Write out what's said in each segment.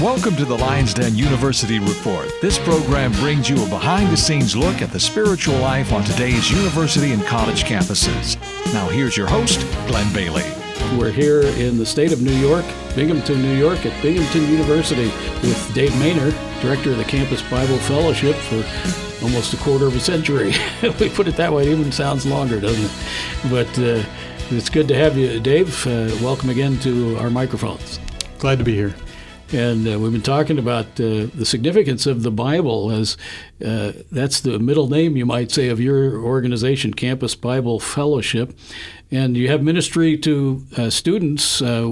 Welcome to the Lions Den University Report. This program brings you a behind the scenes look at the spiritual life on today's university and college campuses. Now, here's your host, Glenn Bailey. We're here in the state of New York, Binghamton, New York, at Binghamton University with Dave Mayner, director of the Campus Bible Fellowship for almost a quarter of a century. we put it that way, it even sounds longer, doesn't it? But uh, it's good to have you, Dave. Uh, welcome again to our microphones. Glad to be here. And uh, we've been talking about uh, the significance of the Bible as uh, that's the middle name, you might say, of your organization, Campus Bible Fellowship. And you have ministry to uh, students. Uh,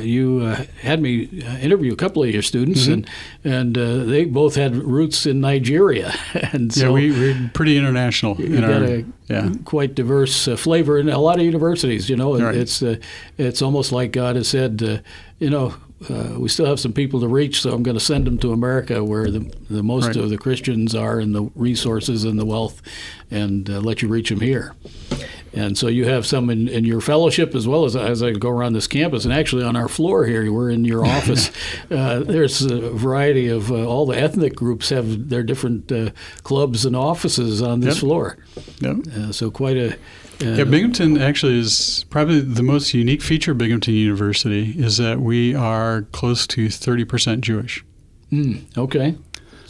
you uh, had me interview a couple of your students, mm-hmm. and and they both had roots in Nigeria. and so yeah, we, we're pretty international. You got our, a yeah. quite diverse flavor in a lot of universities. You know, right. it's it's almost like God has said, you know, uh, we still have some people to reach, so I'm going to send them to America, where the, the most right. of the Christians are, and the resources and the wealth, and uh, let you reach them here. And so you have some in, in, your fellowship as well as as I go around this campus, and actually on our floor here, we're in your office. uh, there's a variety of uh, all the ethnic groups have their different uh, clubs and offices on this yep. floor. Yep. Uh, so quite a yeah, Binghamton actually is probably the most unique feature of Binghamton University is that we are close to 30% Jewish. Mm, okay.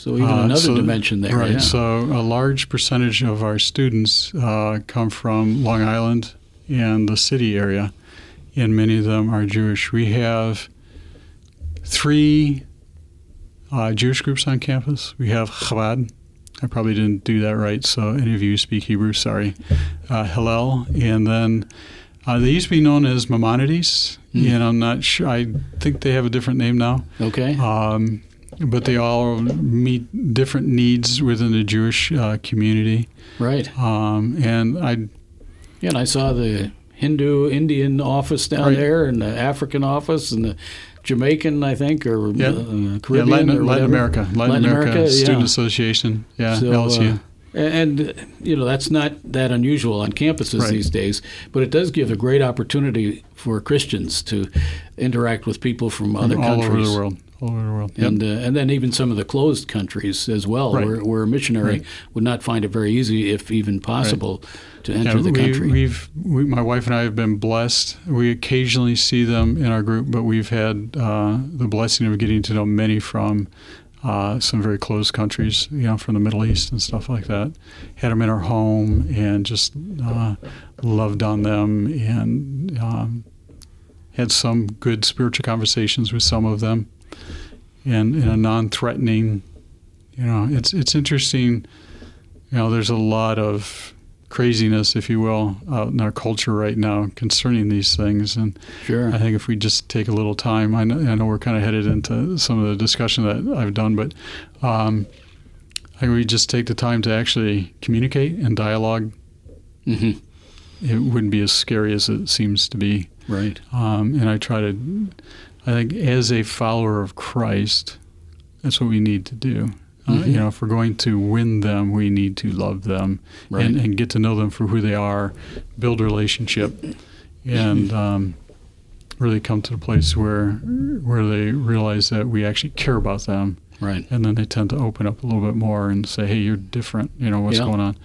So even uh, another so, dimension there. Right. Yeah. So a large percentage of our students uh, come from Long Island and the city area, and many of them are Jewish. We have three uh, Jewish groups on campus. We have Chabad, I probably didn't do that right, so any of you speak Hebrew, sorry. Uh, Hillel, and then uh, they used to be known as Maimonides, mm. and I'm not sure. I think they have a different name now. Okay. Um, but they all meet different needs within the Jewish uh, community. Right. Um, and I. Yeah, and I saw the Hindu Indian office down right. there, and the African office, and the Jamaican, I think, or yeah. uh, Caribbean, yeah, Latin, or Latin America, Latin, Latin America, America, Student yeah. Association, yeah, so, LSU. Uh, and you know that's not that unusual on campuses right. these days, but it does give a great opportunity for Christians to interact with people from other all countries all over the world. All over the world, yep. and uh, and then even some of the closed countries as well, right. where, where a missionary right. would not find it very easy, if even possible, to enter yeah, the country. We, have we, my wife and I have been blessed. We occasionally see them in our group, but we've had uh, the blessing of getting to know many from uh, some very closed countries, you know, from the Middle East and stuff like that. Had them in our home and just uh, loved on them and um, had some good spiritual conversations with some of them, and in a non-threatening. You know, it's it's interesting. You know, there's a lot of craziness, if you will, out in our culture right now concerning these things. And sure. I think if we just take a little time, I know, I know we're kind of headed into some of the discussion that I've done, but um, I think we just take the time to actually communicate and dialog mm-hmm. It wouldn't be as scary as it seems to be. Right. Um, and I try to, I think, as a follower of Christ, that's what we need to do. Uh, mm-hmm. you know, if we're going to win them, we need to love them right. and, and, get to know them for who they are, build a relationship, and um, really come to the place where where they realize that we actually care about them. Right. And then they tend to open up a little bit more and say, "Hey, you're different. You know what's yeah. going on."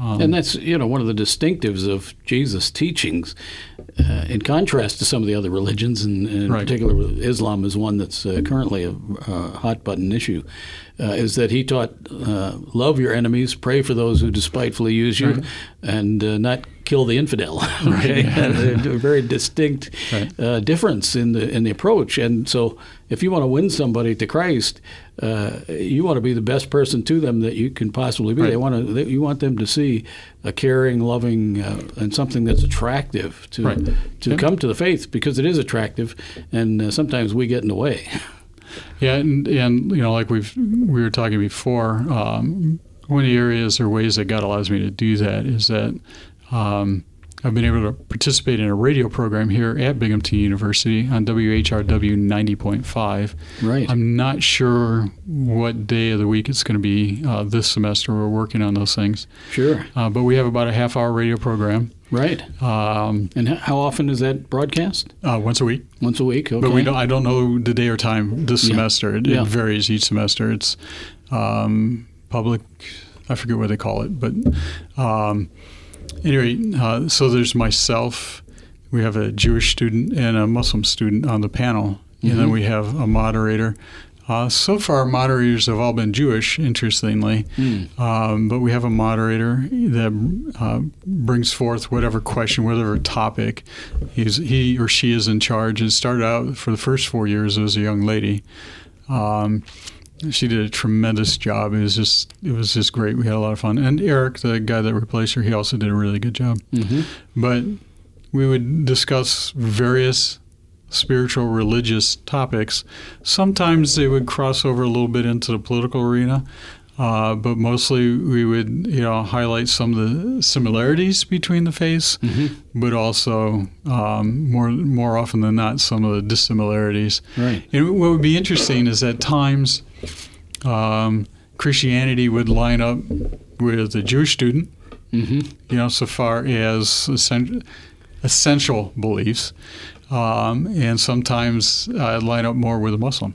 Um, and that's you know one of the distinctives of Jesus' teachings, uh, in contrast to some of the other religions, and, and in right. particular Islam is one that's uh, currently a uh, hot button issue uh, is that he taught uh, love your enemies, pray for those who despitefully use you, right. and uh, not kill the infidel. okay, a very distinct right. Uh, difference in the in the approach. And so, if you want to win somebody to Christ, uh, you want to be the best person to them that you can possibly be. Right. They want to. They, you want them to see a caring, loving, uh, and something that's attractive to to come to the faith because it is attractive, and sometimes we get in the way. Yeah, and, and you know, like we've we were talking before, um, one of the areas or ways that God allows me to do that is that um, I've been able to participate in a radio program here at Binghamton University on WHRW 90.5. Right. I'm not sure what day of the week it's going to be uh, this semester. We're working on those things. Sure. Uh, but we have about a half hour radio program. Right. Um, and how often is that broadcast? Uh, once a week. Once a week. Okay. But we don't. I don't know the day or time this Yeah. semester. It, Yeah. it varies each semester. It's um, public. I forget what they call it, but um, anyway. Uh, so there's myself. We have a Jewish student and a Muslim student on the panel, and then Mhm. we have a moderator. Uh, so far, moderators have all been Jewish, interestingly. Hmm. Um, but we have a moderator that uh, brings forth whatever question, whatever topic he's, he or she is in charge. It started out for the first four years as a young lady. Um, she did a tremendous job. It was just it was just great. We had a lot of fun. And Eric, the guy that replaced her, he also did a really good job. Mm-hmm. But we would discuss various spiritual religious topics. Sometimes they would cross over a little bit into the political arena, uh, but mostly we would you know highlight some of the similarities between the faiths, Mm-hmm. but also um, more more often than not some of the dissimilarities. Right. And what would be interesting is at times um, Christianity would line up with the Jewish student Mm-hmm. you know, so far as essen- essential beliefs, um, and sometimes uh, line up more with a Muslim.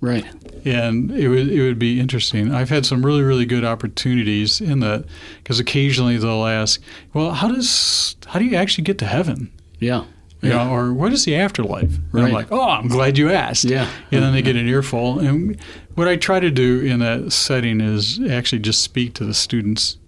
Right. And it would it would be interesting. I've had some really really good opportunities in that because occasionally they'll ask, "Well, how does how do you actually get to heaven?" Yeah. You Yeah. know, or what is the afterlife? And I'm like, oh, I'm glad you asked. Yeah. And then they get an earful. And what I try to do in that setting is actually just speak to the students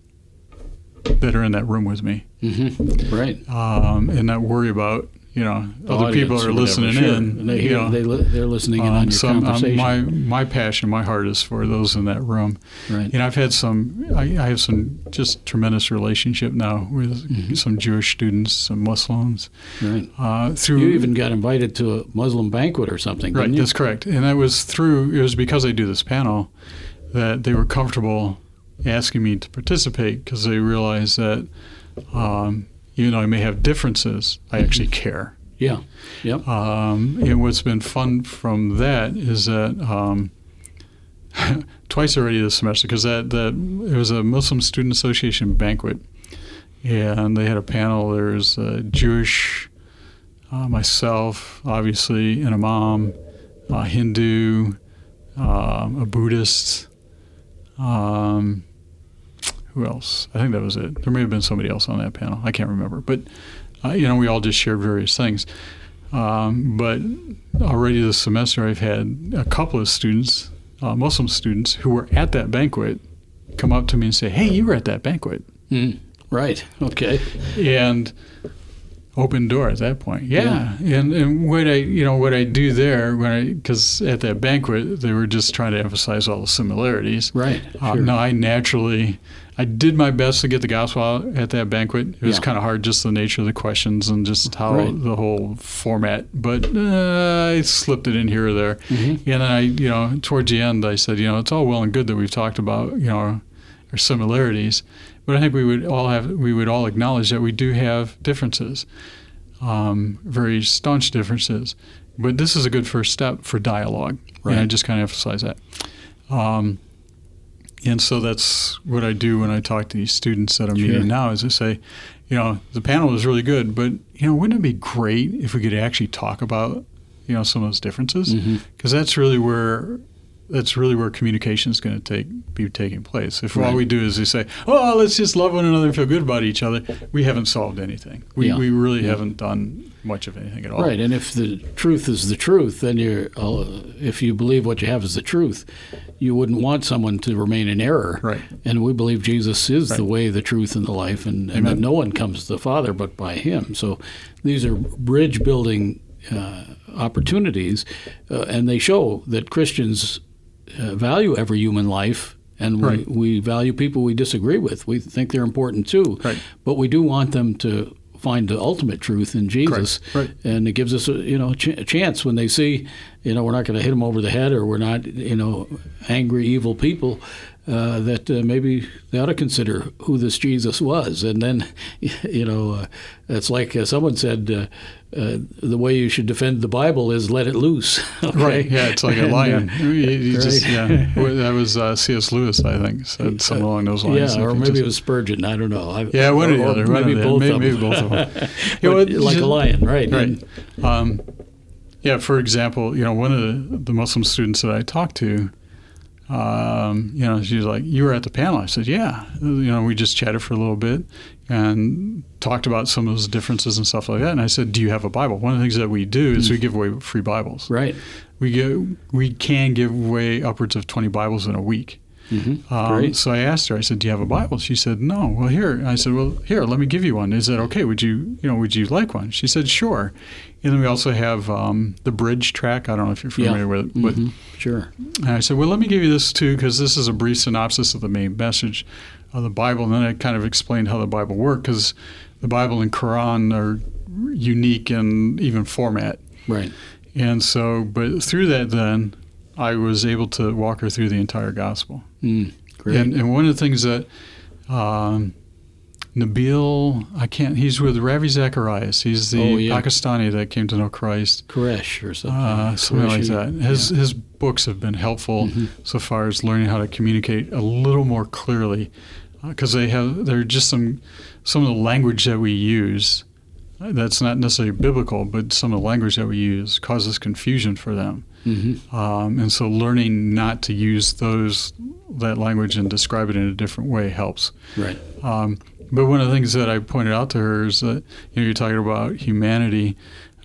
that are in that room with me Mm-hmm. Right. um, and not worry about you know The other people are listening sure. in. And they you hear, know. they li- they're listening in on Um, your so I'm- I'm- conversation. my my passion, my heart is for those in that room. right. And I've had some, I, I have some just tremendous relationship now with Mhm. some Jewish students, some Muslims. right. Uh, through You even got invited to a Muslim banquet or something, right, you? that's correct. And that was through. It was because I do this panel that they were comfortable asking me to participate because they realized that um, even though I may have differences, I actually care. Yeah. Yep. Um, and what's been fun from that is that um, twice already this semester, because that, that it was a Muslim Student Association banquet, and they had a panel. There's a Jewish, uh, myself, obviously, an imam, a Hindu, um, a Buddhist. Um, who else? I think that was it. There may have been somebody else on that panel. I can't remember, but uh, you know, we all just shared various things. Um, but already this semester, I've had a couple of students, uh, Muslim students, who were at that banquet, come up to me and say, "Hey, you were at that banquet," Mm. Right. Okay. and open door at that point. Yeah, and and what I you know what I do there when I because at that banquet they were just trying to emphasize all the similarities. Right. Uh, Sure. No, I naturally, I did my best to get the gospel out at that banquet. It was Yeah. kind of hard, just the nature of the questions and just how Right. the whole format. But uh, I slipped it in here or there. Mhm. And then I, you know, towards the end, I said, you know, it's all well and good that we've talked about, you know, our, our similarities, but I think we would all have, we would all acknowledge that we do have differences, um, very staunch differences. But this is a good first step for dialogue, and I just kind of emphasize that. Um, and so that's what I do when I talk to these students that I'm Sure. meeting now. Is I say, you know, the panel was really good, but you know, wouldn't it be great if we could actually talk about, you know, some of those differences? Mm-hmm. Because that's really where that's really where communication is going to take be taking place. If Right. all we do is we say, "Oh, let's just love one another and feel good about each other," we haven't solved anything. We Yeah. we really Yeah. haven't done much of anything at all. Right, and if the truth is the truth, then you're. Uh, if you believe what you have is the truth, you wouldn't want someone to remain in error. Right. And we believe Jesus is the way, the truth, and the life, and, and that no one comes to the Father but by Him. So these are bridge building uh, opportunities, uh, and they show that Christians uh, value every human life. And we, Right. we value people we disagree with. We think they're important too. Right. But we do want them to find the ultimate truth in Jesus. Right. And it gives us a you know a, ch- a chance when they see you know we're not going to hit them over the head or we're not you know angry evil people uh, that uh, maybe they ought to consider who this Jesus was. And then you know uh, it's like uh, someone said. Uh, uh, the way you should defend the Bible is let it loose. okay? Right. Yeah, it's like a lion. uh, you, you just, yeah. that was uh, C.S. Lewis, I think, said something along those lines. Yeah, or maybe just, it was Spurgeon. I don't know. I, yeah, one or, the other. Maybe, both, maybe, of maybe both of them. you know, like a lion, right? Right. Um, yeah. For example, you know, one of the, the Muslim students that I talked to um, you know, she's like, "You were at the panel." I said, "Yeah." You know, we just chatted for a little bit and talked about some of those differences and stuff like that. And I said, "Do you have a Bible?" One of the things that we do is we give away free Bibles. Right. We get we can give away upwards of twenty Bibles in a week. Mm-hmm. Um, so I asked her. I said, "Do you have a Bible?" She said, "No." Well, here. I said, "Well, here. Let me give you one. Is that okay? Would you, you know, would you like one?" She said, "Sure." And then we also have um, the bridge track. I don't know if you're familiar yeah. with it, but mm-hmm. sure. And I said, "Well, let me give you this too, because this is a brief synopsis of the main message of the Bible." And then I kind of explained how the Bible worked, because the Bible and Quran are unique in even format. Right. And so, but through that, then I was able to walk her through the entire gospel. Mm, great. And, and one of the things that um, Nabil, I can't, he's with Ravi Zacharias. He's the oh, yeah. Pakistani that came to know Christ. Quresh or something. Uh, something like that. His, yeah. his books have been helpful mm-hmm. so far as learning how to communicate a little more clearly because uh, they have, they're just some, some of the language that we use that's not necessarily biblical, but some of the language that we use causes confusion for them. Mm-hmm. Um, and so learning not to use those that language and describe it in a different way helps. Right. Um, but one of the things that I pointed out to her is that you know you're talking about humanity.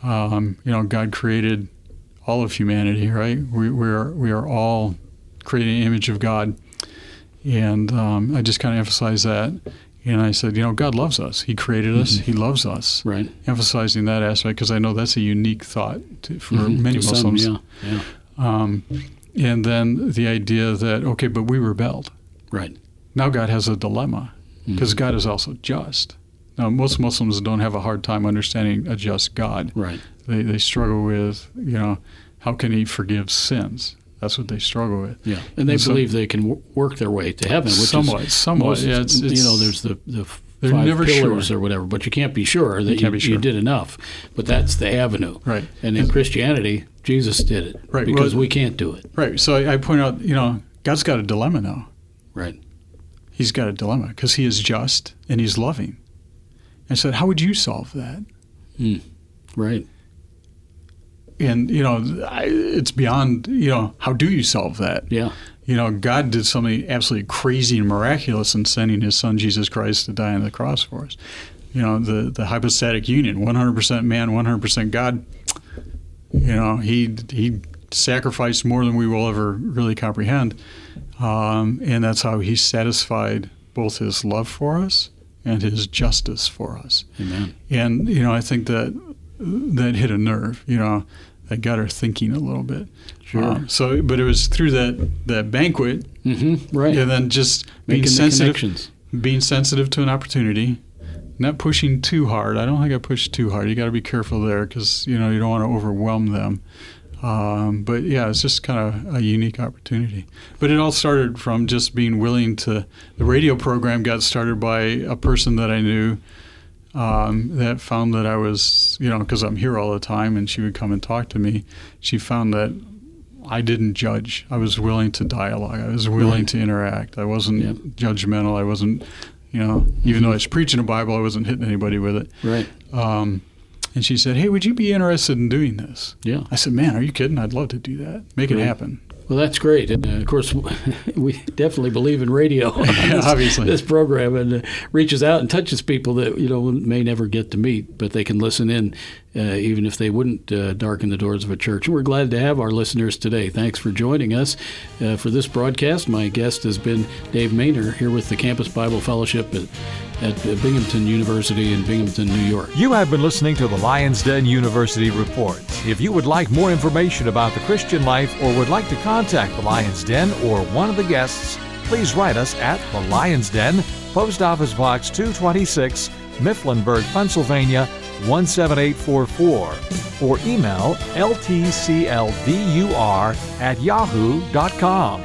Um, you know, God created all of humanity, right? We, we are we are all created an image of God, and um, I just kind of emphasize that. And I said, you know, God loves us. He created us. Mm-hmm. He loves us. Right. Emphasizing that aspect because I know that's a unique thought to, for mm-hmm. many Muslims. Yeah. yeah. Um, and then the idea that okay, but we rebelled. Right. Now God has a dilemma because mm-hmm. God is also just. Now, most Muslims don't have a hard time understanding a just God. Right. They, they struggle with, you know, how can He forgive sins? That's what they struggle with. Yeah, and they and believe so, they can w- work their way to heaven. Which somewhat, is somewhat. Most, yeah, it's, it's, you know, there's the the five pillars sure. or whatever, but you can't be sure that you, you, be sure. you, did enough. But that's the avenue. Right. And in Christianity, Jesus did it. Right. Because well, we can't do it. Right. So I, I point out, you know, God's got a dilemma now. Right. He's got a dilemma because He is just and He's loving. I said, how would you solve that? Mm. Right and you know it's beyond you know how do you solve that? Yeah. You know god did something absolutely crazy and miraculous in sending his son jesus christ to die on the cross for us. You know the the hypostatic union 100% man 100% god. You know he he sacrificed more than we will ever really comprehend. Um, and that's how he satisfied both his love for us and his justice for us. Amen. And you know i think that that hit a nerve you know that got her thinking a little bit. Sure. Uh, so, but it was through that that banquet, mm-hmm, right? And then just Making being sensitive, being sensitive to an opportunity, not pushing too hard. I don't think I pushed too hard. You got to be careful there because you know you don't want to overwhelm them. Um, but yeah, it's just kind of a unique opportunity. But it all started from just being willing to. The radio program got started by a person that I knew um, that found that I was, you know, because I'm here all the time and she would come and talk to me. She found that I didn't judge. I was willing to dialogue. I was willing right. to interact. I wasn't yep. judgmental. I wasn't, you know, even though I was preaching a Bible, I wasn't hitting anybody with it. Right. Um, and she said, "Hey, would you be interested in doing this?" Yeah. I said, "Man, are you kidding? I'd love to do that. Make right. it happen." Well, that's great. And uh, of course, we definitely believe in radio. this, obviously. This program and uh, reaches out and touches people that, you know, may never get to meet, but they can listen in uh, even if they wouldn't uh, darken the doors of a church. And we're glad to have our listeners today. Thanks for joining us uh, for this broadcast. My guest has been Dave Mayner here with the Campus Bible Fellowship at, at Binghamton University in Binghamton, New York. You have been listening to the Lions Den University Report. If you would like more information about the Christian life or would like to contact the Lions Den or one of the guests, please write us at the Lions Den, Post Office Box 226, Mifflinburg, Pennsylvania 17844 or email ltcldur at yahoo.com.